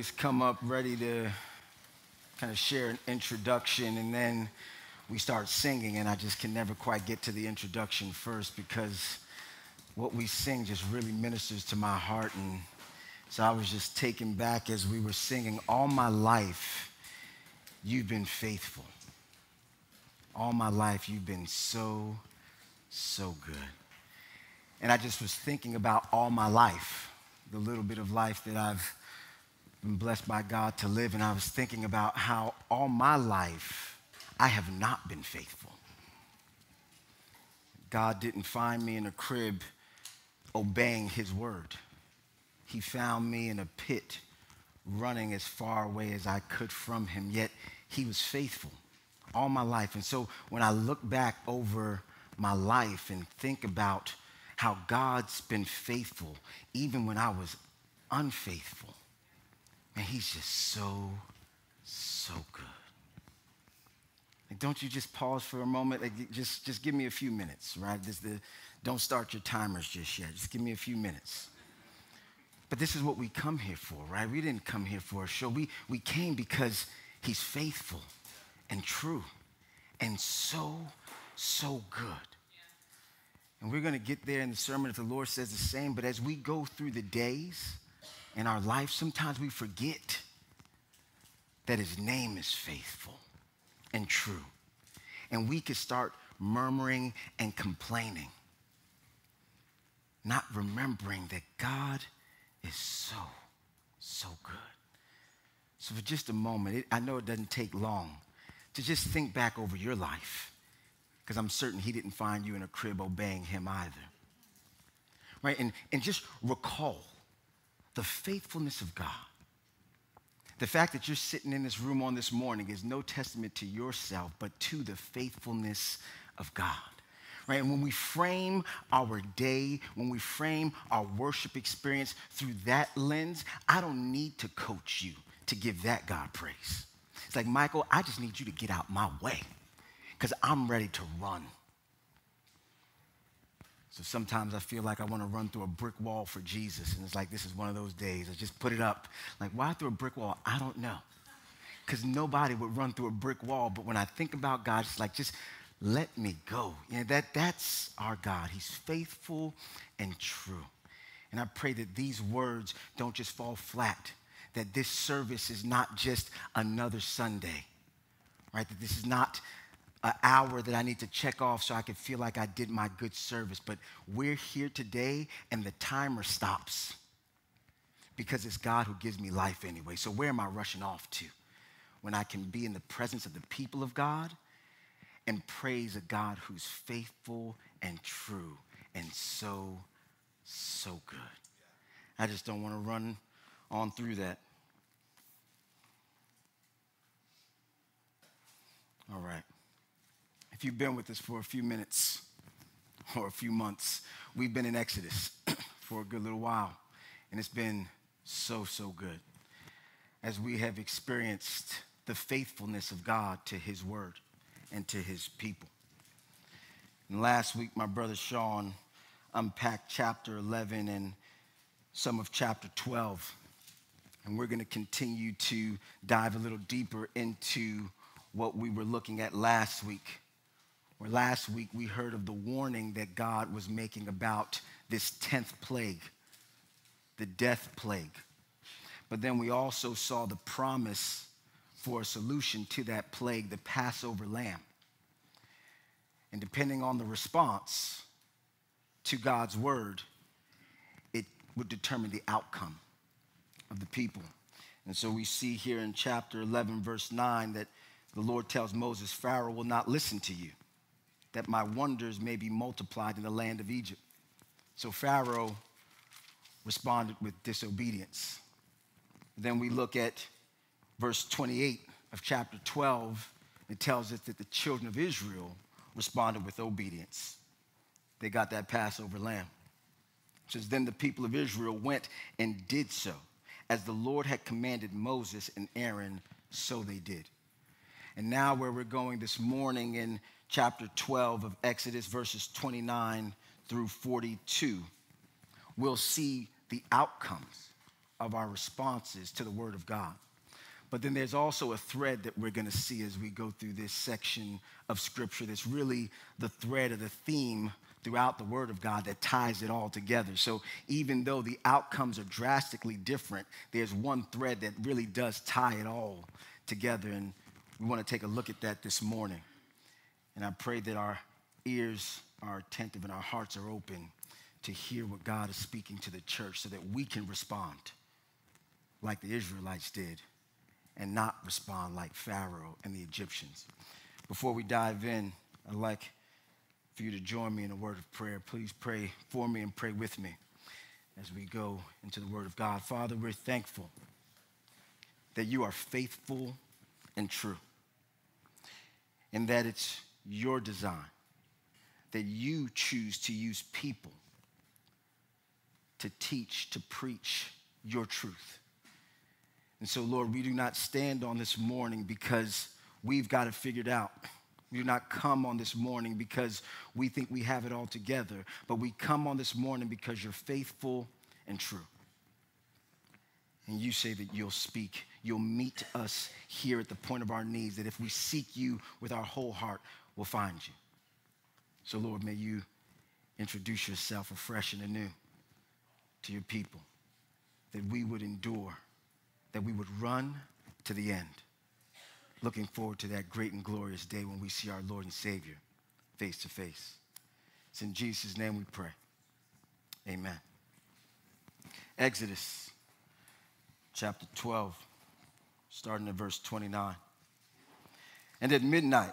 always come up ready to kind of share an introduction and then we start singing, and I just can never quite get to the introduction first because what we sing just really ministers to my heart. And so I was just taken back as we were singing, All my life, you've been faithful. All my life, you've been so, so good. And I just was thinking about all my life, the little bit of life that I've been blessed by God to live. And I was thinking about how all my life I have not been faithful. God didn't find me in a crib obeying his word. He found me in a pit running as far away as I could from him, yet he was faithful all my life. And so when I look back over my life and think about how God's been faithful, even when I was unfaithful, and he's just so, so good. Like, don't you just pause for a moment? Like, just, just give me a few minutes, right? This, the, don't start your timers just yet. Just give me a few minutes. But this is what we come here for, right? We didn't come here for a show. We, we came because he's faithful and true and so, so good. And we're going to get there in the sermon if the Lord says the same. But as we go through the days, in our life, sometimes we forget that his name is faithful and true. And we could start murmuring and complaining, not remembering that God is so, so good. So, for just a moment, it, I know it doesn't take long to just think back over your life, because I'm certain He didn't find you in a crib obeying Him either. Right? And, and just recall the faithfulness of God. The fact that you're sitting in this room on this morning is no testament to yourself, but to the faithfulness of God. Right? And when we frame our day, when we frame our worship experience through that lens, I don't need to coach you to give that God praise. It's like, Michael, I just need you to get out my way because I'm ready to run. So sometimes I feel like I want to run through a brick wall for Jesus. And it's like, this is one of those days. I just put it up. Like, why through a brick wall? I don't know. Because nobody would run through a brick wall. But when I think about God, it's like, just let me go. You know, that, that's our God. He's faithful and true. And I pray that these words don't just fall flat, that this service is not just another Sunday, right? That this is not an hour that I need to check off so I can feel like I did my good service. But we're here today and the timer stops because it's God who gives me life anyway. So where am I rushing off to? When I can be in the presence of the people of God and praise a God who's faithful and true and so, so good. I just don't want to run on through that. All right if you've been with us for a few minutes or a few months, we've been in Exodus for a good little while, and it's been so, so good as we have experienced the faithfulness of God to his word and to his people. And last week, my brother Sean unpacked chapter 11 and some of chapter 12. And we're going to continue to dive a little deeper into what we were looking at last week or last week we heard of the warning that God was making about this 10th plague, the death plague. But then we also saw the promise for a solution to that plague, the Passover lamb. And depending on the response to God's word, it would determine the outcome of the people. And so we see here in chapter 11, verse 9, that the Lord tells Moses, Pharaoh will not listen to you that my wonders may be multiplied in the land of Egypt. So Pharaoh responded with disobedience. Then we look at verse 28 of chapter 12. It tells us that the children of Israel responded with obedience. They got that Passover lamb. It says, Then the people of Israel went and did so. As the Lord had commanded Moses and Aaron, so they did. And now, where we're going this morning in chapter 12 of Exodus, verses 29 through 42, we'll see the outcomes of our responses to the Word of God. But then there's also a thread that we're going to see as we go through this section of Scripture that's really the thread of the theme throughout the Word of God that ties it all together. So even though the outcomes are drastically different, there's one thread that really does tie it all together. And we want to take a look at that this morning. And I pray that our ears are attentive and our hearts are open to hear what God is speaking to the church so that we can respond like the Israelites did and not respond like Pharaoh and the Egyptians. Before we dive in, I'd like for you to join me in a word of prayer. Please pray for me and pray with me as we go into the word of God. Father, we're thankful that you are faithful and true, and that it's your design that you choose to use people to teach, to preach your truth. And so, Lord, we do not stand on this morning because we've got it figured out. We do not come on this morning because we think we have it all together, but we come on this morning because you're faithful and true. And you say that you'll speak, you'll meet us here at the point of our needs, that if we seek you with our whole heart, we'll find you. So, Lord, may you introduce yourself afresh and anew to your people, that we would endure that we would run to the end, looking forward to that great and glorious day when we see our Lord and Savior face to face. It's in Jesus' name we pray. Amen. Exodus chapter 12, starting at verse 29. And at midnight,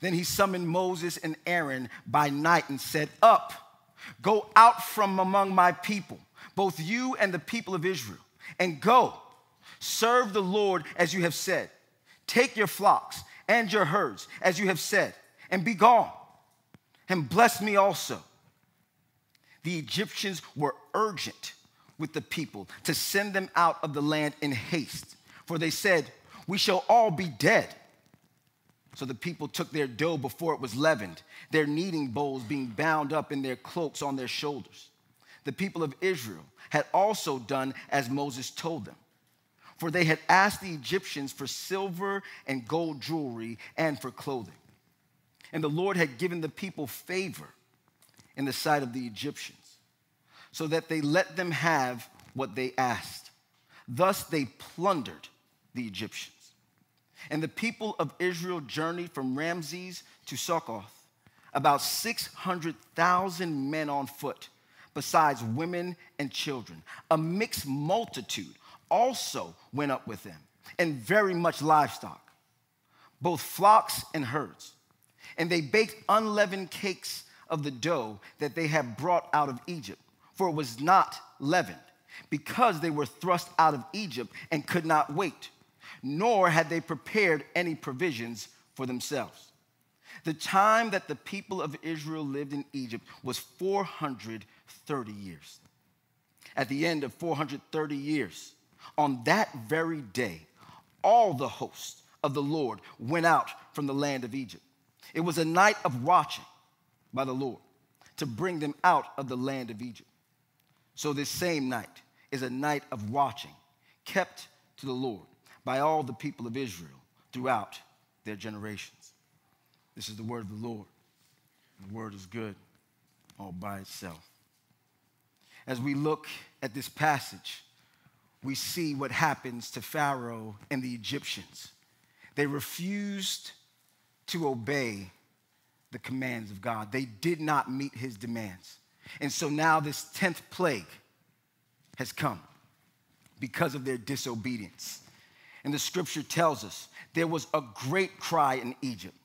Then he summoned Moses and Aaron by night and said, Up Go out from among my people, both you and the people of Israel, and go. Serve the Lord as you have said. Take your flocks and your herds as you have said, and be gone. And bless me also. The Egyptians were urgent with the people to send them out of the land in haste, for they said, We shall all be dead. So the people took their dough before it was leavened, their kneading bowls being bound up in their cloaks on their shoulders. The people of Israel had also done as Moses told them. For they had asked the Egyptians for silver and gold jewelry and for clothing. And the Lord had given the people favor in the sight of the Egyptians, so that they let them have what they asked. Thus they plundered the Egyptians. And the people of Israel journeyed from Ramses to Succoth, about 600,000 men on foot, besides women and children. A mixed multitude also went up with them, and very much livestock, both flocks and herds. And they baked unleavened cakes of the dough that they had brought out of Egypt, for it was not leavened, because they were thrust out of Egypt and could not wait nor had they prepared any provisions for themselves. The time that the people of Israel lived in Egypt was 430 years. At the end of 430 years, on that very day, all the hosts of the Lord went out from the land of Egypt. It was a night of watching by the Lord to bring them out of the land of Egypt. So, this same night is a night of watching kept to the Lord by all the people of Israel throughout their generations. This is the word of the Lord. The word is good all by itself. As we look at this passage, we see what happens to Pharaoh and the Egyptians. They refused to obey the commands of God, they did not meet his demands. And so now this 10th plague has come because of their disobedience. And the scripture tells us there was a great cry in Egypt,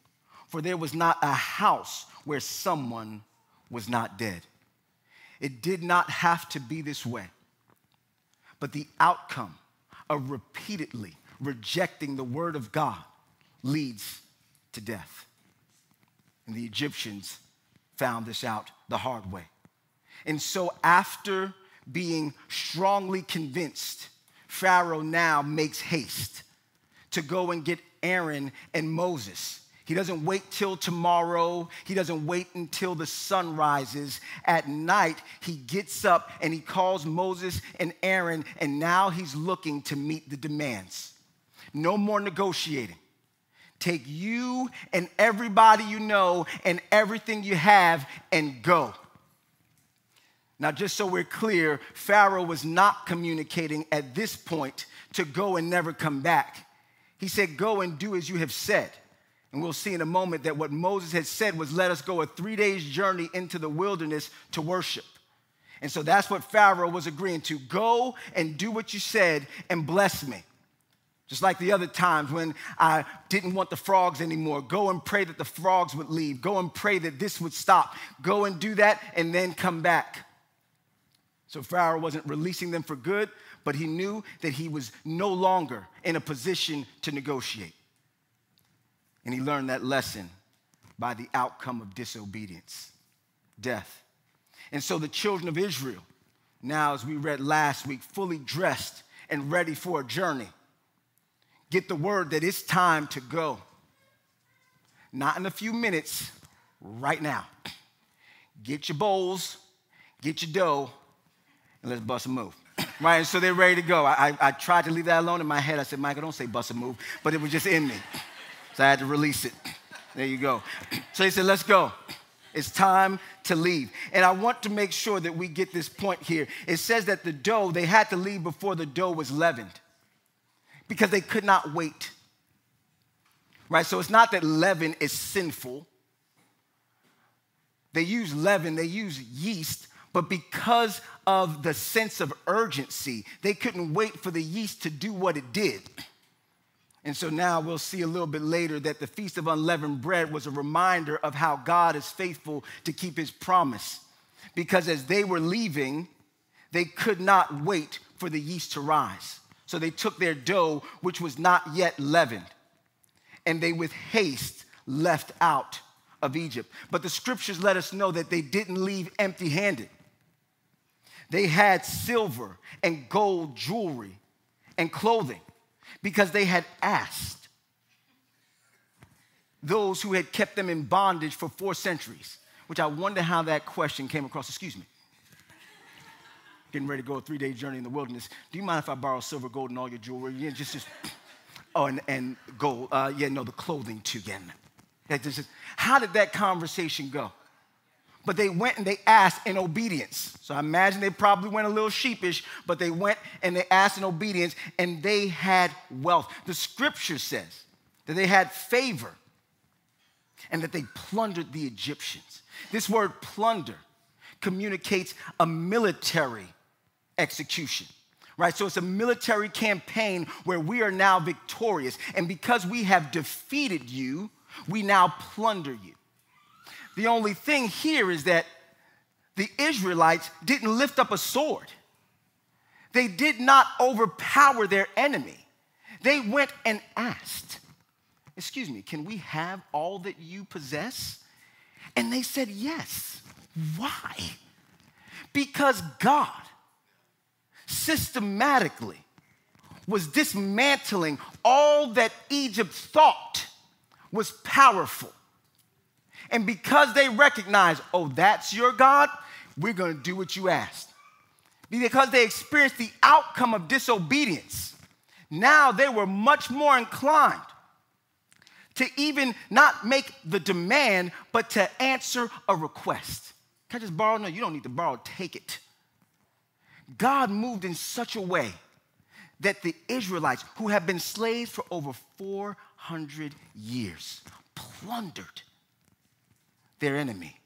for there was not a house where someone was not dead. It did not have to be this way, but the outcome of repeatedly rejecting the word of God leads to death. And the Egyptians found this out the hard way. And so, after being strongly convinced, Pharaoh now makes haste to go and get Aaron and Moses. He doesn't wait till tomorrow. He doesn't wait until the sun rises. At night, he gets up and he calls Moses and Aaron, and now he's looking to meet the demands. No more negotiating. Take you and everybody you know and everything you have and go. Now, just so we're clear, Pharaoh was not communicating at this point to go and never come back. He said, Go and do as you have said. And we'll see in a moment that what Moses had said was, Let us go a three days journey into the wilderness to worship. And so that's what Pharaoh was agreeing to go and do what you said and bless me. Just like the other times when I didn't want the frogs anymore, go and pray that the frogs would leave. Go and pray that this would stop. Go and do that and then come back. So Pharaoh wasn't releasing them for good, but he knew that he was no longer in a position to negotiate. And he learned that lesson by the outcome of disobedience death. And so the children of Israel, now, as we read last week, fully dressed and ready for a journey, get the word that it's time to go. Not in a few minutes, right now. Get your bowls, get your dough, and let's bust a move. right? And so they're ready to go. I, I, I, tried to leave that alone in my head. I said, Michael, don't say bust a move, but it was just in me. So I had to release it. There you go. So he said, let's go. It's time to leave. And I want to make sure that we get this point here. It says that the dough, they had to leave before the dough was leavened because they could not wait. Right? So it's not that leaven is sinful. They use leaven, they use yeast but because of the sense of urgency, they couldn't wait for the yeast to do what it did. And so now we'll see a little bit later that the Feast of Unleavened Bread was a reminder of how God is faithful to keep his promise. Because as they were leaving, they could not wait for the yeast to rise. So they took their dough, which was not yet leavened, and they with haste left out of Egypt. But the scriptures let us know that they didn't leave empty handed. They had silver and gold jewelry and clothing because they had asked those who had kept them in bondage for four centuries, which I wonder how that question came across. Excuse me. Getting ready to go a three day journey in the wilderness. Do you mind if I borrow silver, gold, and all your jewelry? Yeah, just, just, oh, and, and gold. Uh, yeah, no, the clothing too, again. How did that conversation go? But they went and they asked in obedience. So I imagine they probably went a little sheepish, but they went and they asked in obedience and they had wealth. The scripture says that they had favor and that they plundered the Egyptians. This word plunder communicates a military execution. Right? So it's a military campaign where we are now victorious. And because we have defeated you, we now plunder you. The only thing here is that the Israelites didn't lift up a sword. They did not overpower their enemy. They went and asked, Excuse me, can we have all that you possess? And they said, Yes. Why? Because God systematically was dismantling all that Egypt thought was powerful and because they recognize, oh, that's your God, we're going to do what you asked. Because they experienced the outcome of disobedience, now they were much more inclined to even not make the demand, but to answer a request. Can I just borrow? No, you don't need to borrow, take it. God moved in such a way that the Israelites, who have been slaves for over 400 years, plundered their enemy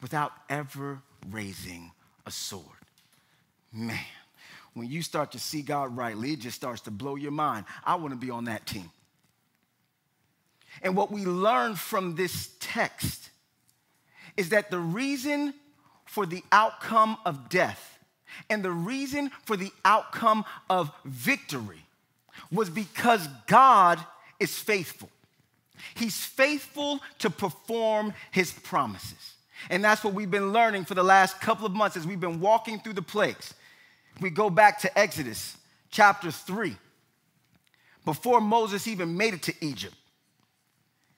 without ever raising a sword. Man, when you start to see God rightly, it just starts to blow your mind. I want to be on that team. And what we learn from this text is that the reason for the outcome of death and the reason for the outcome of victory was because God is faithful. He's faithful to perform his promises. And that's what we've been learning for the last couple of months as we've been walking through the plagues. We go back to Exodus chapter 3. Before Moses even made it to Egypt,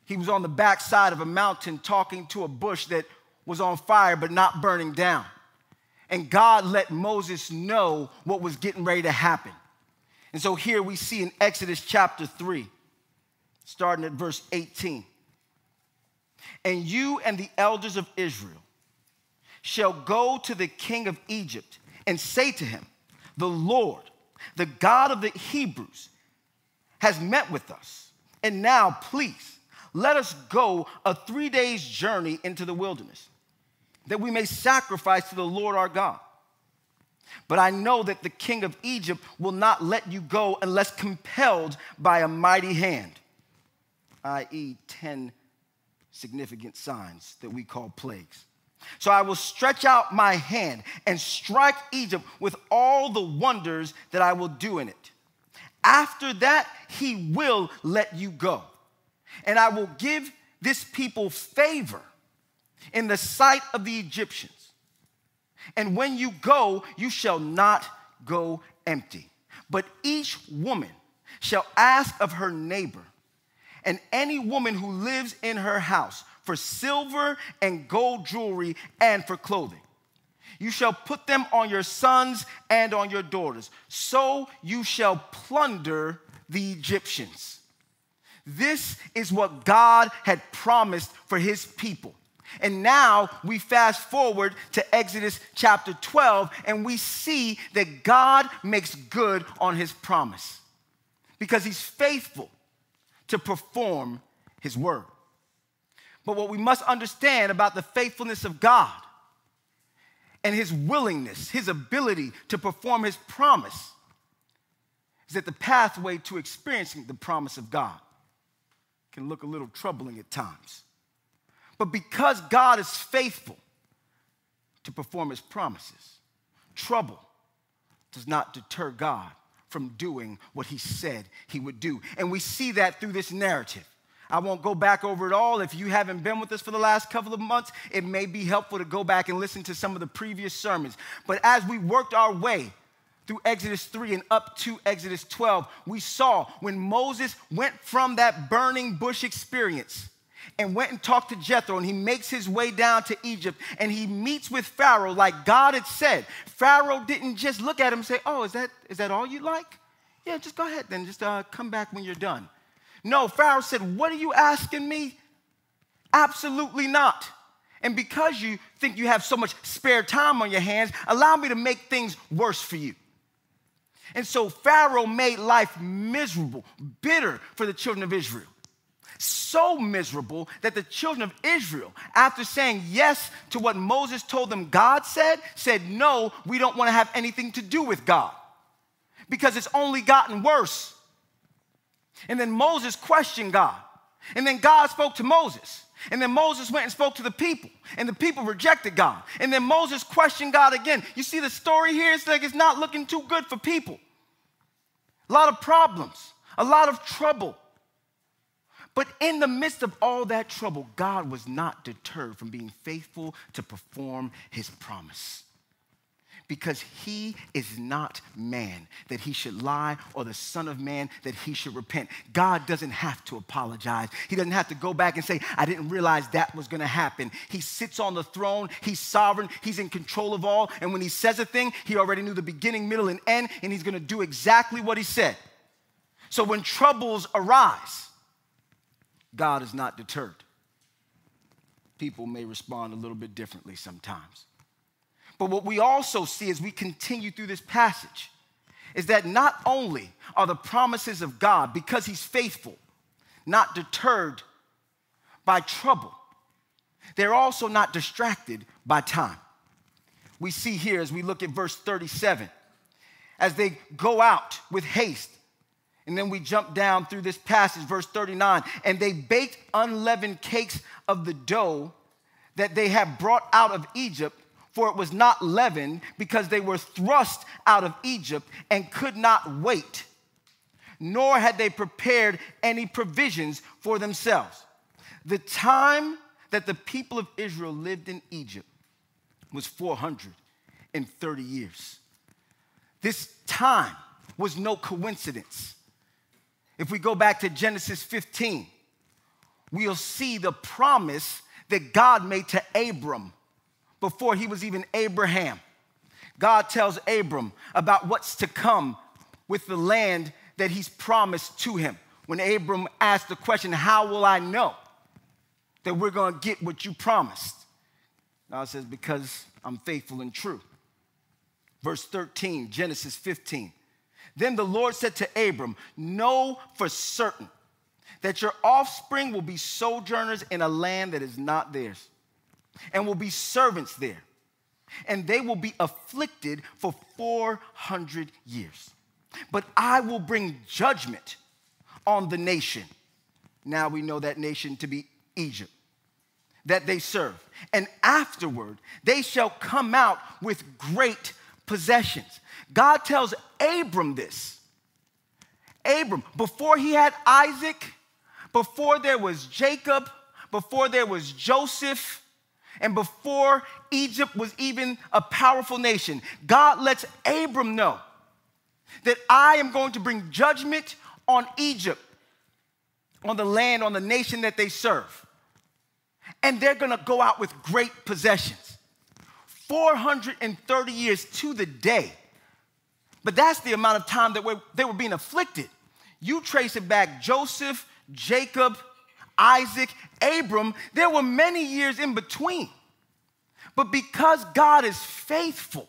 he was on the backside of a mountain talking to a bush that was on fire but not burning down. And God let Moses know what was getting ready to happen. And so here we see in Exodus chapter 3, starting at verse 18. And you and the elders of Israel shall go to the king of Egypt and say to him, The Lord, the God of the Hebrews, has met with us. And now, please, let us go a three days journey into the wilderness, that we may sacrifice to the Lord our God. But I know that the king of Egypt will not let you go unless compelled by a mighty hand, i.e., 10 significant signs that we call plagues. So I will stretch out my hand and strike Egypt with all the wonders that I will do in it. After that, he will let you go. And I will give this people favor in the sight of the Egyptians. And when you go, you shall not go empty. But each woman shall ask of her neighbor and any woman who lives in her house for silver and gold jewelry and for clothing. You shall put them on your sons and on your daughters. So you shall plunder the Egyptians. This is what God had promised for his people. And now we fast forward to Exodus chapter 12, and we see that God makes good on his promise because he's faithful to perform his word. But what we must understand about the faithfulness of God and his willingness, his ability to perform his promise, is that the pathway to experiencing the promise of God can look a little troubling at times. But because God is faithful to perform his promises, trouble does not deter God from doing what he said he would do. And we see that through this narrative. I won't go back over it all. If you haven't been with us for the last couple of months, it may be helpful to go back and listen to some of the previous sermons. But as we worked our way through Exodus 3 and up to Exodus 12, we saw when Moses went from that burning bush experience and went and talked to Jethro, and he makes his way down to Egypt, and he meets with Pharaoh like God had said. Pharaoh didn't just look at him and say, "Oh, is that is that all you like? Yeah, just go ahead then. Just uh, come back when you're done." No, Pharaoh said, "What are you asking me? Absolutely not." And because you think you have so much spare time on your hands, allow me to make things worse for you. And so Pharaoh made life miserable, bitter for the children of Israel so miserable that the children of Israel, after saying yes to what Moses told them God said, said, No, we don't want to have anything to do with God because it's only gotten worse. And then Moses questioned God. And then God spoke to Moses. And then Moses went and spoke to the people, and the people rejected God. And then Moses questioned God again. You see the story here? It's like it's not looking too good for people. A lot of problems, a lot of trouble. But in the midst of all that trouble, God was not deterred from being faithful to perform his promise. Because he is not man that he should lie, or the Son of Man that he should repent. God doesn't have to apologize. He doesn't have to go back and say, I didn't realize that was gonna happen. He sits on the throne, he's sovereign, he's in control of all. And when he says a thing, he already knew the beginning, middle, and end, and he's gonna do exactly what he said. So when troubles arise, God is not deterred. People may respond a little bit differently sometimes. But what we also see as we continue through this passage is that not only are the promises of God, because He's faithful, not deterred by trouble, they're also not distracted by time. We see here as we look at verse 37, as they go out with haste, and then we jump down through this passage, verse 39. And they baked unleavened cakes of the dough that they had brought out of Egypt, for it was not leavened, because they were thrust out of Egypt and could not wait. nor had they prepared any provisions for themselves. The time that the people of Israel lived in Egypt was 430 years. This time was no coincidence. If we go back to Genesis 15, we'll see the promise that God made to Abram before he was even Abraham. God tells Abram about what's to come with the land that he's promised to him. When Abram asked the question, How will I know that we're gonna get what you promised? God says, Because I'm faithful and true. Verse 13, Genesis 15. Then the Lord said to Abram, Know for certain that your offspring will be sojourners in a land that is not theirs, and will be servants there, and they will be afflicted for 400 years. But I will bring judgment on the nation. Now we know that nation to be Egypt, that they serve. And afterward, they shall come out with great possessions. God tells Abram this. Abram, before he had Isaac, before there was Jacob, before there was Joseph, and before Egypt was even a powerful nation, God lets Abram know that I am going to bring judgment on Egypt, on the land, on the nation that they serve. And they're gonna go out with great possessions. 430 years to the day. But that's the amount of time that they were being afflicted. You trace it back Joseph, Jacob, Isaac, Abram, there were many years in between. But because God is faithful,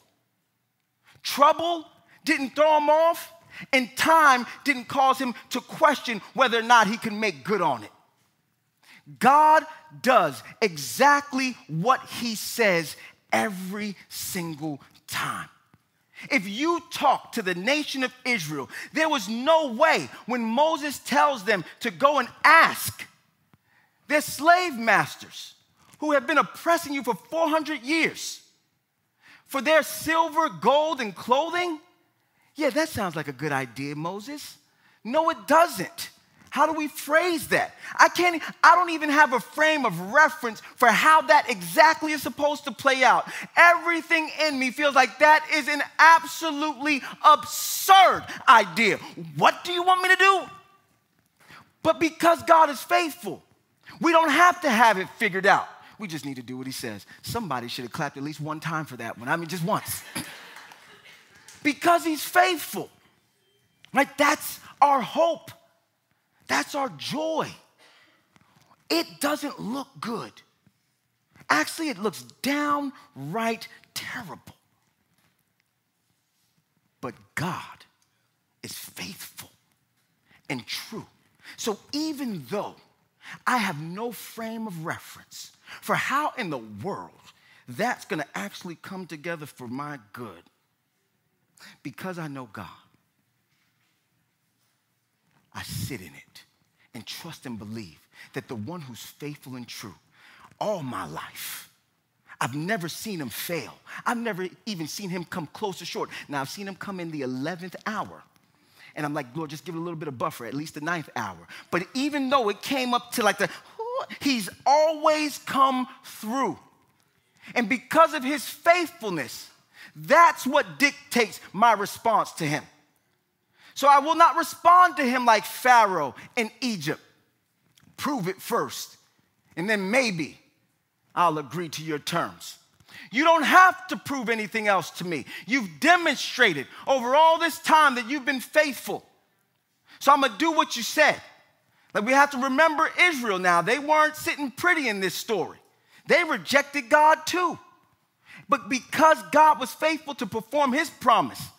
trouble didn't throw him off, and time didn't cause him to question whether or not he can make good on it. God does exactly what he says every single time. If you talk to the nation of Israel, there was no way when Moses tells them to go and ask their slave masters who have been oppressing you for 400 years for their silver, gold, and clothing, yeah, that sounds like a good idea, Moses. No, it doesn't. How do we phrase that? I can't, I don't even have a frame of reference for how that exactly is supposed to play out. Everything in me feels like that is an absolutely absurd idea. What do you want me to do? But because God is faithful, we don't have to have it figured out. We just need to do what he says. Somebody should have clapped at least one time for that one. I mean, just once because he's faithful. Right? That's our hope. That's our joy. It doesn't look good. Actually, it looks downright terrible. But God is faithful and true. So even though I have no frame of reference for how in the world that's going to actually come together for my good, because I know God, I sit in it and trust and believe that the one who's faithful and true all my life, I've never seen him fail. I've never even seen him come close to short. Now, I've seen him come in the 11th hour. And I'm like, Lord, just give it a little bit of buffer, at least the ninth hour. But even though it came up to like the, he's always come through. And because of his faithfulness, that's what dictates my response to him. So I will not respond to him like Pharaoh in Egypt. Prove it first, and then maybe I'll agree to your terms. You don't have to prove anything else to me. You've demonstrated over all this time that you've been faithful. So I'm gonna do what you said. Like we have to remember Israel now. They weren't sitting pretty in this story. They rejected God too. But because God was faithful to perform his promise,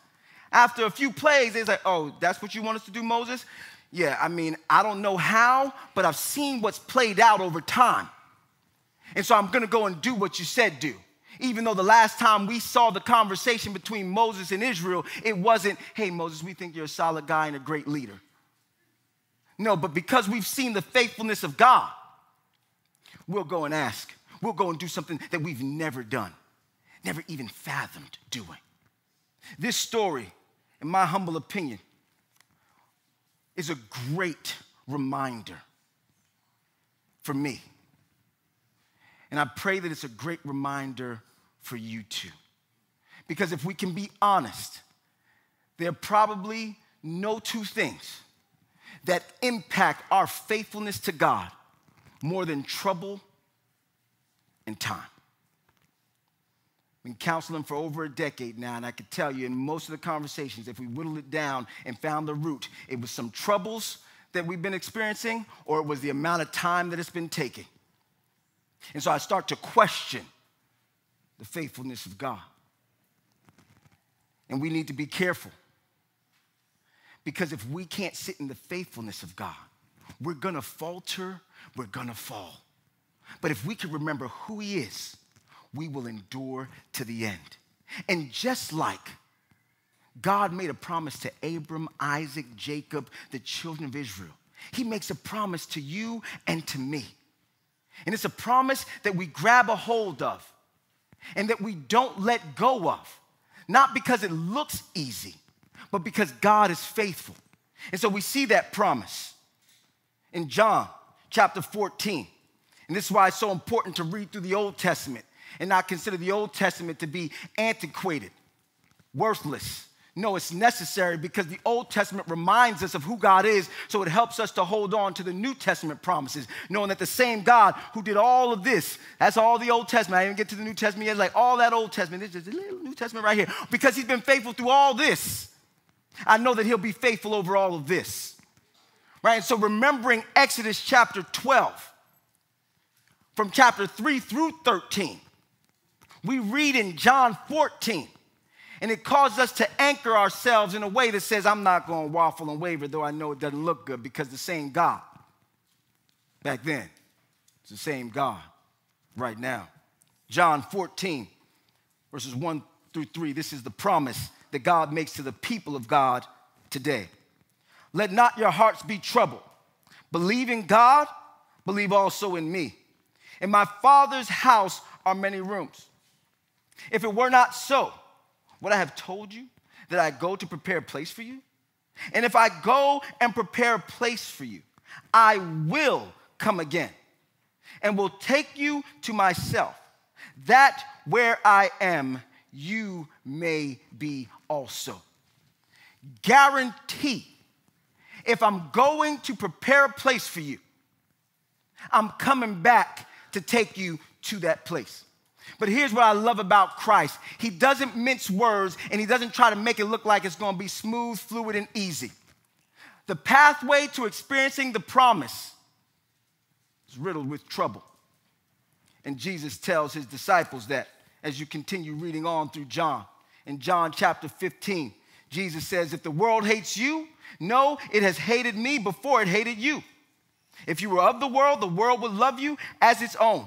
after a few plagues, they like, oh, that's what you want us to do, Moses? Yeah, I mean, I don't know how, but I've seen what's played out over time. And so I'm gonna go and do what you said do. Even though the last time we saw the conversation between Moses and Israel, it wasn't, hey, Moses, we think you're a solid guy and a great leader. No, but because we've seen the faithfulness of God, we'll go and ask. We'll go and do something that we've never done never even fathomed doing. This story, in my humble opinion, is a great reminder for me. And I pray that it's a great reminder for you too. Because if we can be honest, there are probably no two things that impact our faithfulness to God more than trouble and time. Been counseling for over a decade now, and I can tell you in most of the conversations, if we whittled it down and found the root, it was some troubles that we've been experiencing, or it was the amount of time that it's been taking. And so I start to question the faithfulness of God. And we need to be careful. Because if we can't sit in the faithfulness of God, we're gonna falter, we're gonna fall. But if we can remember who He is, we will endure to the end. And just like God made a promise to Abram, Isaac, Jacob, the children of Israel, He makes a promise to you and to me. And it's a promise that we grab a hold of and that we don't let go of, not because it looks easy, but because God is faithful. And so we see that promise in John chapter 14. And this is why it's so important to read through the Old Testament and not consider the Old Testament to be antiquated, worthless, no, it's necessary because the Old Testament reminds us of who God is, so it helps us to hold on to the New Testament promises, knowing that the same God who did all of this, that's all the Old Testament. I didn't get to the New Testament yet, like all that Old Testament. This is a little New Testament right here. Because he's been faithful through all this, I know that he'll be faithful over all of this. Right? And so remembering Exodus chapter 12, from chapter 3 through 13, we read in John 14 and it causes us to anchor ourselves in a way that says, I'm not going to waffle and waver, though I know it doesn't look good because the same God back then is the same God right now. John 14, verses 1 through 3. This is the promise that God makes to the people of God today. Let not your hearts be troubled. Believe in God, believe also in me. In my Father's house are many rooms. If it were not so, would I have told you that I go to prepare a place for you? And if I go and prepare a place for you, I will come again and will take you to myself, that where I am, you may be also. Guarantee if I'm going to prepare a place for you, I'm coming back to take you to that place. But here's what I love about Christ He doesn't mince words and He doesn't try to make it look like it's gonna be smooth, fluid, and easy. The pathway to experiencing the promise is riddled with trouble. And Jesus tells His disciples that as you continue reading on through John. In John chapter 15, Jesus says, If the world hates you, no, it has hated me before it hated you. If you were of the world, the world would love you as its own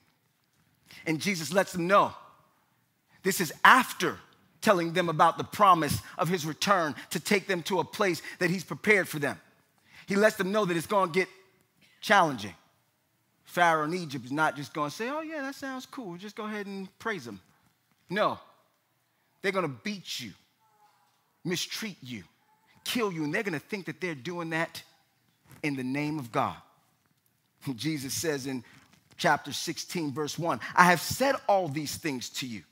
And Jesus lets them know this is after telling them about the promise of his return to take them to a place that he's prepared for them. He lets them know that it's going to get challenging. Pharaoh in Egypt is not just going to say, oh, yeah, that sounds cool. Just go ahead and praise him. No, they're going to beat you, mistreat you, kill you, and they're going to think that they're doing that in the name of God. Jesus says in chapter 16, verse 1. I have said all these things to you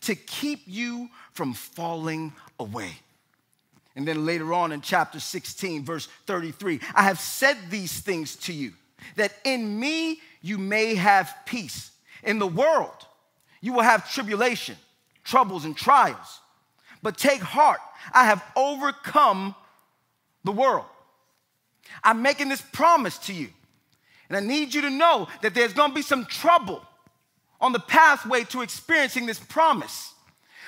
to keep you from falling away. And then later on in chapter 16, verse 33, I have said these things to you that in me you may have peace. In the world, you will have tribulation, troubles, and trials. But take heart, I have overcome the world. I'm making this promise to you and I need you to know that there's gonna be some trouble on the pathway to experiencing this promise.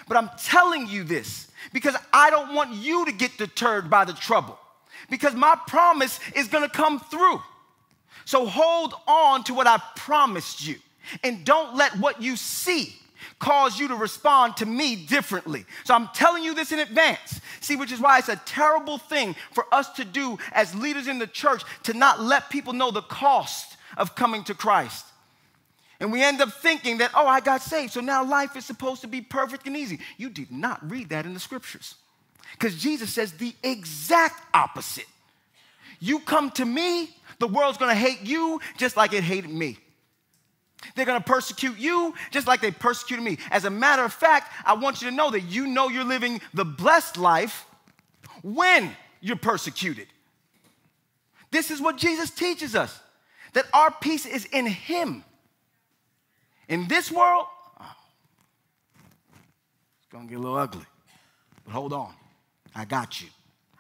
But I'm telling you this because I don't want you to get deterred by the trouble. because my promise is gonna come through. So hold on to what I promised you and don't let what you see cause you to respond to me differently. So I'm telling you this in advance. See, which is why it's a terrible thing for us to do as leaders in the church to not let people know the cost of coming to Christ. And we end up thinking that, oh, I got saved, so now life is supposed to be perfect and easy. You did not read that in the scriptures. Because Jesus says the exact opposite. You come to me, the world's gonna hate you just like it hated me. They're gonna persecute you just like they persecuted me. As a matter of fact, I want you to know that you know you're living the blessed life when you're persecuted. This is what Jesus teaches us that our peace is in Him. In this world, oh, it's gonna get a little ugly. But hold on, I got you.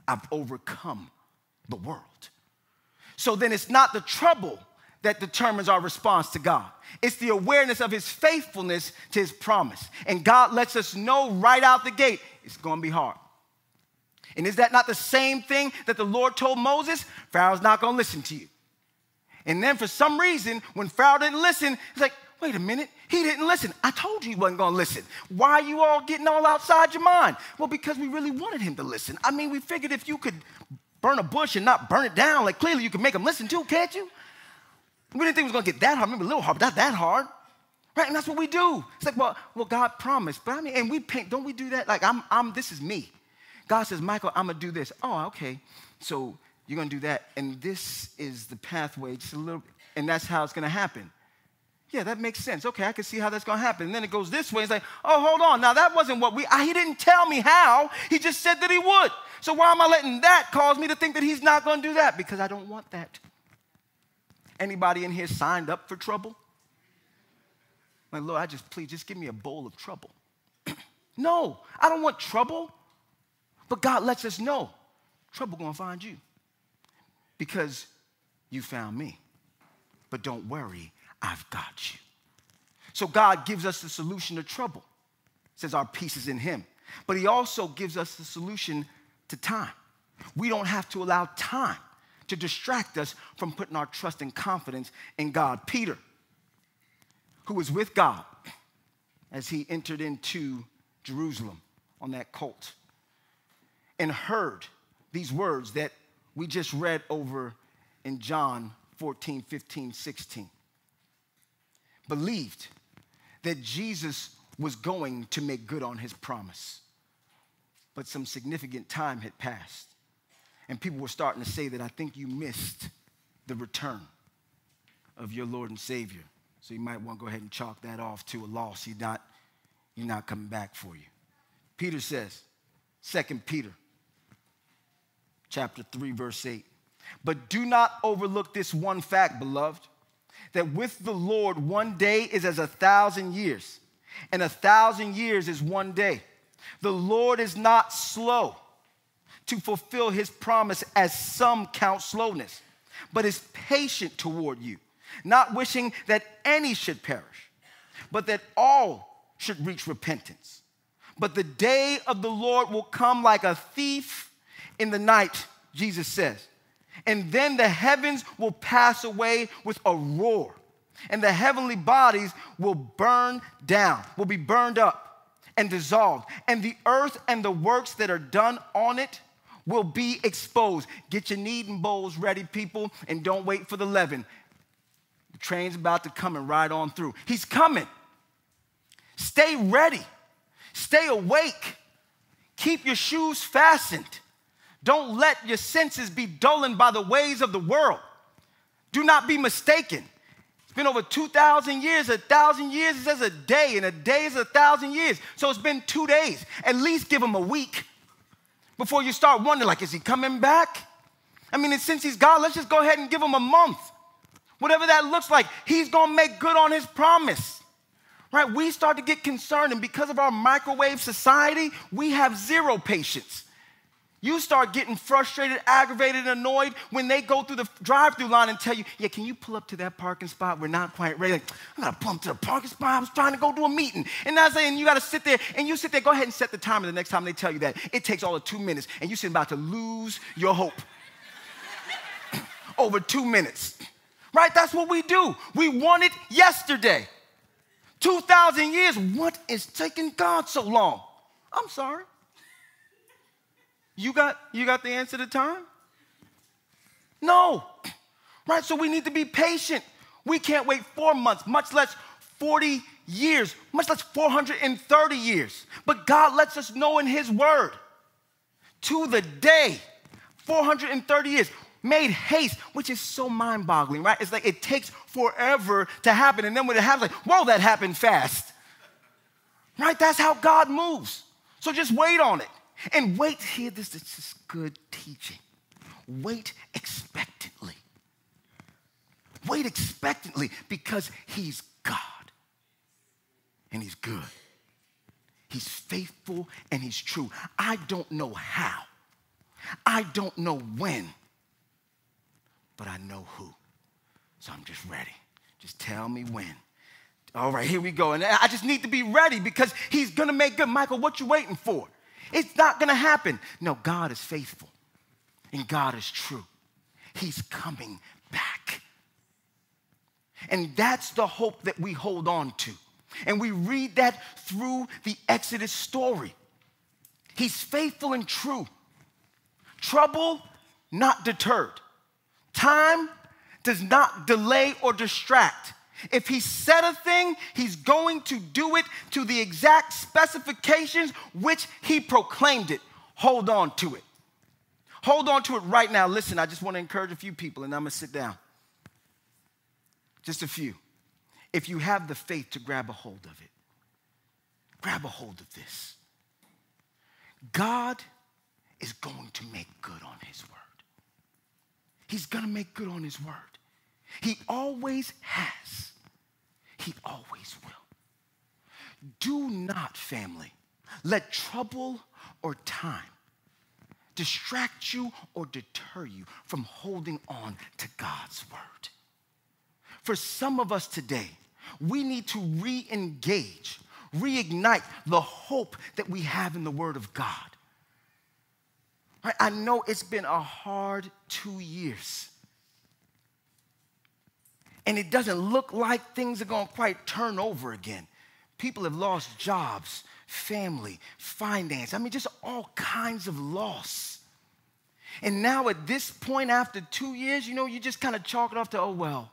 I've overcome the world. So then it's not the trouble that determines our response to God. It's the awareness of his faithfulness to his promise. And God lets us know right out the gate it's gonna be hard. And is that not the same thing that the Lord told Moses? Pharaoh's not gonna listen to you. And then for some reason, when Pharaoh didn't listen, he's like, wait a minute, he didn't listen. I told you he wasn't gonna listen. Why are you all getting all outside your mind? Well, because we really wanted him to listen. I mean, we figured if you could burn a bush and not burn it down, like clearly you can make him listen too, can't you? We didn't think it was gonna get that hard, maybe a little hard, but not that hard. Right? And that's what we do. It's like, well, well, God promised. But I mean, and we paint, don't we do that? Like, I'm, I'm, this is me. God says, Michael, I'm gonna do this. Oh, okay. So you're gonna do that. And this is the pathway, just a little, and that's how it's gonna happen. Yeah, that makes sense. Okay, I can see how that's gonna happen. And then it goes this way. It's like, oh, hold on. Now that wasn't what we, I, he didn't tell me how. He just said that he would. So why am I letting that cause me to think that he's not gonna do that? Because I don't want that. Anybody in here signed up for trouble? Like, Lord, I just please just give me a bowl of trouble. no, I don't want trouble. But God lets us know trouble gonna find you because you found me. But don't worry, I've got you. So God gives us the solution to trouble. Says our peace is in him. But he also gives us the solution to time. We don't have to allow time to distract us from putting our trust and confidence in God. Peter, who was with God as he entered into Jerusalem on that colt and heard these words that we just read over in John 14, 15, 16. Believed that Jesus was going to make good on his promise. But some significant time had passed. And people were starting to say that I think you missed the return of your Lord and Savior. So you might want to go ahead and chalk that off to a loss. He's not, he's not coming back for you. Peter says, 2 Peter chapter 3, verse 8. But do not overlook this one fact, beloved, that with the Lord, one day is as a thousand years, and a thousand years is one day. The Lord is not slow to fulfill his promise, as some count slowness, but is patient toward you, not wishing that any should perish, but that all should reach repentance. But the day of the Lord will come like a thief in the night, Jesus says. And then the heavens will pass away with a roar, and the heavenly bodies will burn down, will be burned up and dissolved, and the earth and the works that are done on it will be exposed. Get your kneading bowls ready, people, and don't wait for the leaven. The train's about to come and ride on through. He's coming. Stay ready. Stay awake. Keep your shoes fastened. Don't let your senses be dulled by the ways of the world. Do not be mistaken. It's been over 2,000 years. A thousand years is as a day, and a day is a thousand years. So it's been two days. At least give them a week before you start wondering, like, is he coming back? I mean, since he's God, let's just go ahead and give him a month. Whatever that looks like, he's gonna make good on his promise. Right? We start to get concerned, and because of our microwave society, we have zero patience. You start getting frustrated, aggravated, and annoyed when they go through the drive through line and tell you, Yeah, can you pull up to that parking spot? We're not quite ready. Like, I gotta pull up to the parking spot. I was trying to go to a meeting. And I say, and you gotta sit there and you sit there, go ahead and set the timer the next time they tell you that. It takes all of two minutes and you're about to lose your hope. over two minutes. Right? That's what we do. We want it yesterday. 2,000 years. What is taking God so long? I'm sorry. You got, you got the answer to time? No. Right? So we need to be patient. We can't wait four months, much less 40 years, much less 430 years. But God lets us know in His Word to the day, 430 years, made haste, which is so mind boggling, right? It's like it takes forever to happen. And then when it happens, like, whoa, that happened fast. Right? That's how God moves. So just wait on it. And wait, here, this, this is good teaching. Wait expectantly. Wait expectantly because He's God and He's good. He's faithful and He's true. I don't know how, I don't know when, but I know who. So I'm just ready. Just tell me when. All right, here we go. And I just need to be ready because He's gonna make good. Michael, what you waiting for? It's not gonna happen. No, God is faithful and God is true. He's coming back. And that's the hope that we hold on to. And we read that through the Exodus story. He's faithful and true. Trouble, not deterred. Time does not delay or distract. If he said a thing, he's going to do it to the exact specifications which he proclaimed it. Hold on to it. Hold on to it right now. Listen, I just want to encourage a few people, and I'm going to sit down. Just a few. If you have the faith to grab a hold of it, grab a hold of this. God is going to make good on his word. He's going to make good on his word. He always has. He always will. Do not, family, let trouble or time distract you or deter you from holding on to God's word. For some of us today, we need to re engage, reignite the hope that we have in the word of God. I know it's been a hard two years. And it doesn't look like things are going to quite turn over again. People have lost jobs, family, finance. I mean, just all kinds of loss. And now at this point, after two years, you know, you just kind of chalk it off to, oh, well.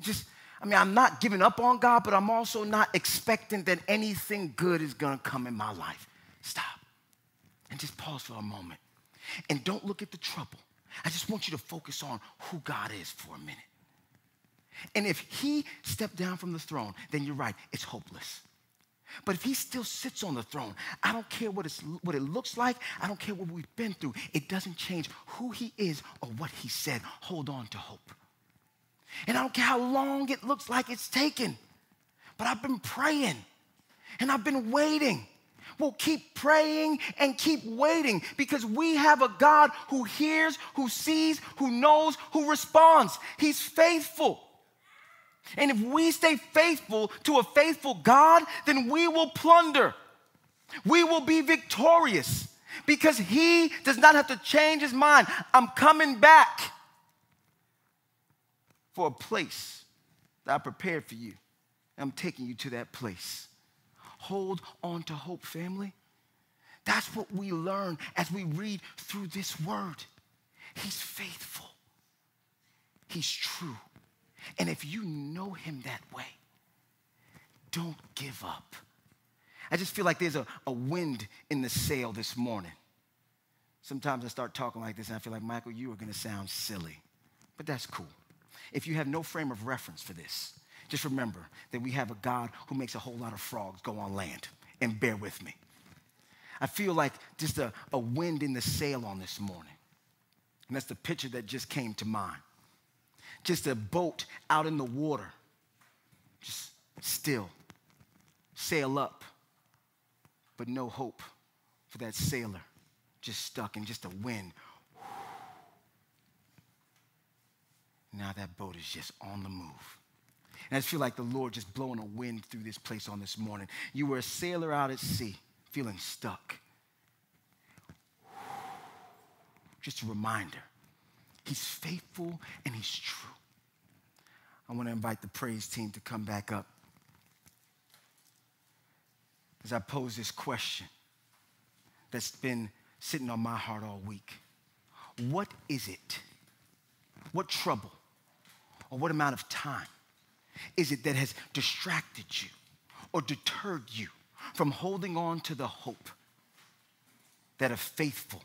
Just, I mean, I'm not giving up on God, but I'm also not expecting that anything good is going to come in my life. Stop and just pause for a moment. And don't look at the trouble. I just want you to focus on who God is for a minute. And if he stepped down from the throne, then you're right, it's hopeless. But if he still sits on the throne, I don't care what, it's, what it looks like, I don't care what we've been through, it doesn't change who he is or what he said. Hold on to hope. And I don't care how long it looks like it's taken, but I've been praying and I've been waiting. We'll keep praying and keep waiting because we have a God who hears, who sees, who knows, who responds. He's faithful. And if we stay faithful to a faithful God, then we will plunder. We will be victorious because He does not have to change His mind. I'm coming back for a place that I prepared for you. I'm taking you to that place. Hold on to hope, family. That's what we learn as we read through this word. He's faithful, He's true. And if you know him that way, don't give up. I just feel like there's a, a wind in the sail this morning. Sometimes I start talking like this and I feel like, Michael, you are going to sound silly. But that's cool. If you have no frame of reference for this, just remember that we have a God who makes a whole lot of frogs go on land. And bear with me. I feel like just a, a wind in the sail on this morning. And that's the picture that just came to mind just a boat out in the water, just still, sail up, but no hope for that sailor, just stuck in just a wind. Now that boat is just on the move. And I feel like the Lord just blowing a wind through this place on this morning. You were a sailor out at sea, feeling stuck. Just a reminder He's faithful and He's true. I want to invite the praise team to come back up as I pose this question that's been sitting on my heart all week. What is it? What trouble or what amount of time is it that has distracted you or deterred you from holding on to the hope that a faithful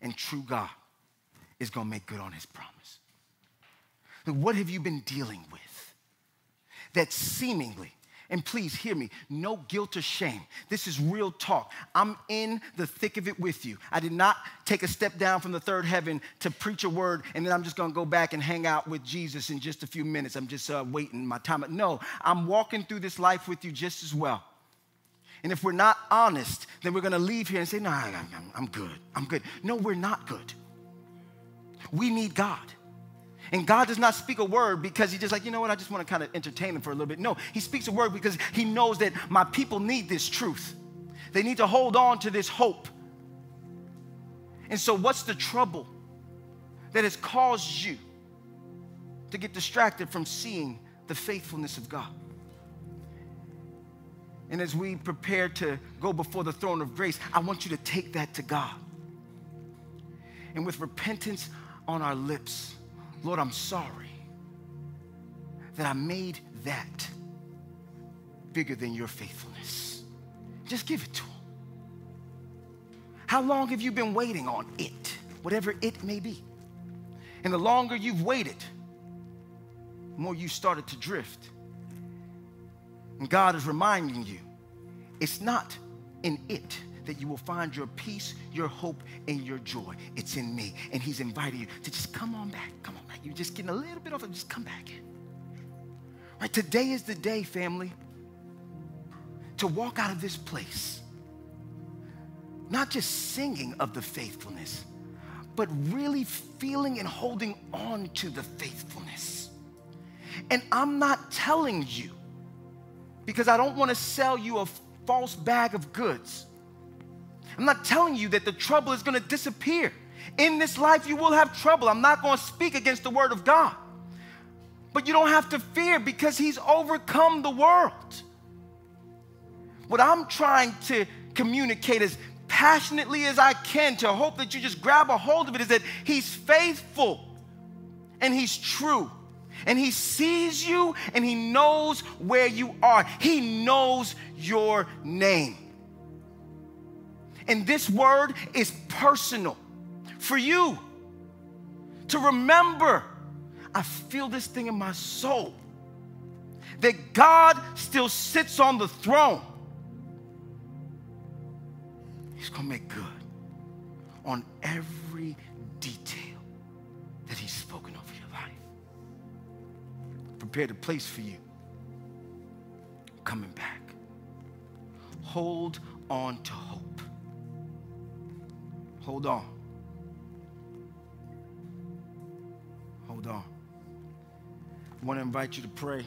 and true God is going to make good on his promise? What have you been dealing with that seemingly and please hear me no guilt or shame. This is real talk. I'm in the thick of it with you. I did not take a step down from the third heaven to preach a word and then I'm just gonna go back and hang out with Jesus in just a few minutes. I'm just uh, waiting my time. No, I'm walking through this life with you just as well. And if we're not honest, then we're gonna leave here and say, No, I'm, I'm good. I'm good. No, we're not good. We need God. And God does not speak a word because He's just like, you know what, I just want to kind of entertain them for a little bit. No, He speaks a word because He knows that my people need this truth. They need to hold on to this hope. And so, what's the trouble that has caused you to get distracted from seeing the faithfulness of God? And as we prepare to go before the throne of grace, I want you to take that to God. And with repentance on our lips, Lord, I'm sorry that I made that bigger than your faithfulness. Just give it to him. How long have you been waiting on it, whatever it may be? And the longer you've waited, the more you started to drift. And God is reminding you it's not in it that you will find your peace, your hope, and your joy. It's in me. And He's inviting you to just come on back. Come on back. You're just getting a little bit off. Just come back. Right? Today is the day, family, to walk out of this place. Not just singing of the faithfulness, but really feeling and holding on to the faithfulness. And I'm not telling you because I don't want to sell you a false bag of goods. I'm not telling you that the trouble is going to disappear. In this life, you will have trouble. I'm not going to speak against the word of God. But you don't have to fear because he's overcome the world. What I'm trying to communicate as passionately as I can to hope that you just grab a hold of it is that he's faithful and he's true. And he sees you and he knows where you are. He knows your name. And this word is personal for you to remember. I feel this thing in my soul that God still sits on the throne. He's to make good on every detail that He's spoken over your life. Prepared a place for you. Coming back. Hold on to hope. Hold on. Hold on. I want to invite you to pray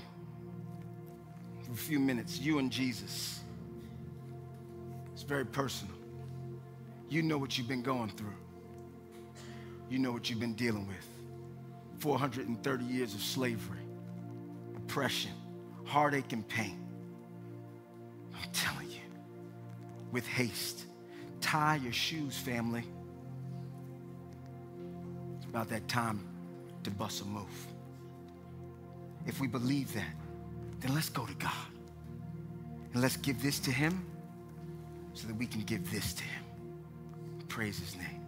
for a few minutes, you and Jesus. It's very personal. You know what you've been going through, you know what you've been dealing with 430 years of slavery, oppression, heartache, and pain. I'm telling you, with haste tie your shoes, family. It's about that time to bust a move. If we believe that, then let's go to God. And let's give this to Him so that we can give this to Him. Praise His name.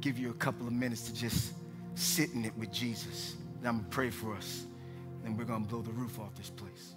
Give you a couple of minutes to just sit in it with Jesus. And I'm going to pray for us. Then we're going to blow the roof off this place.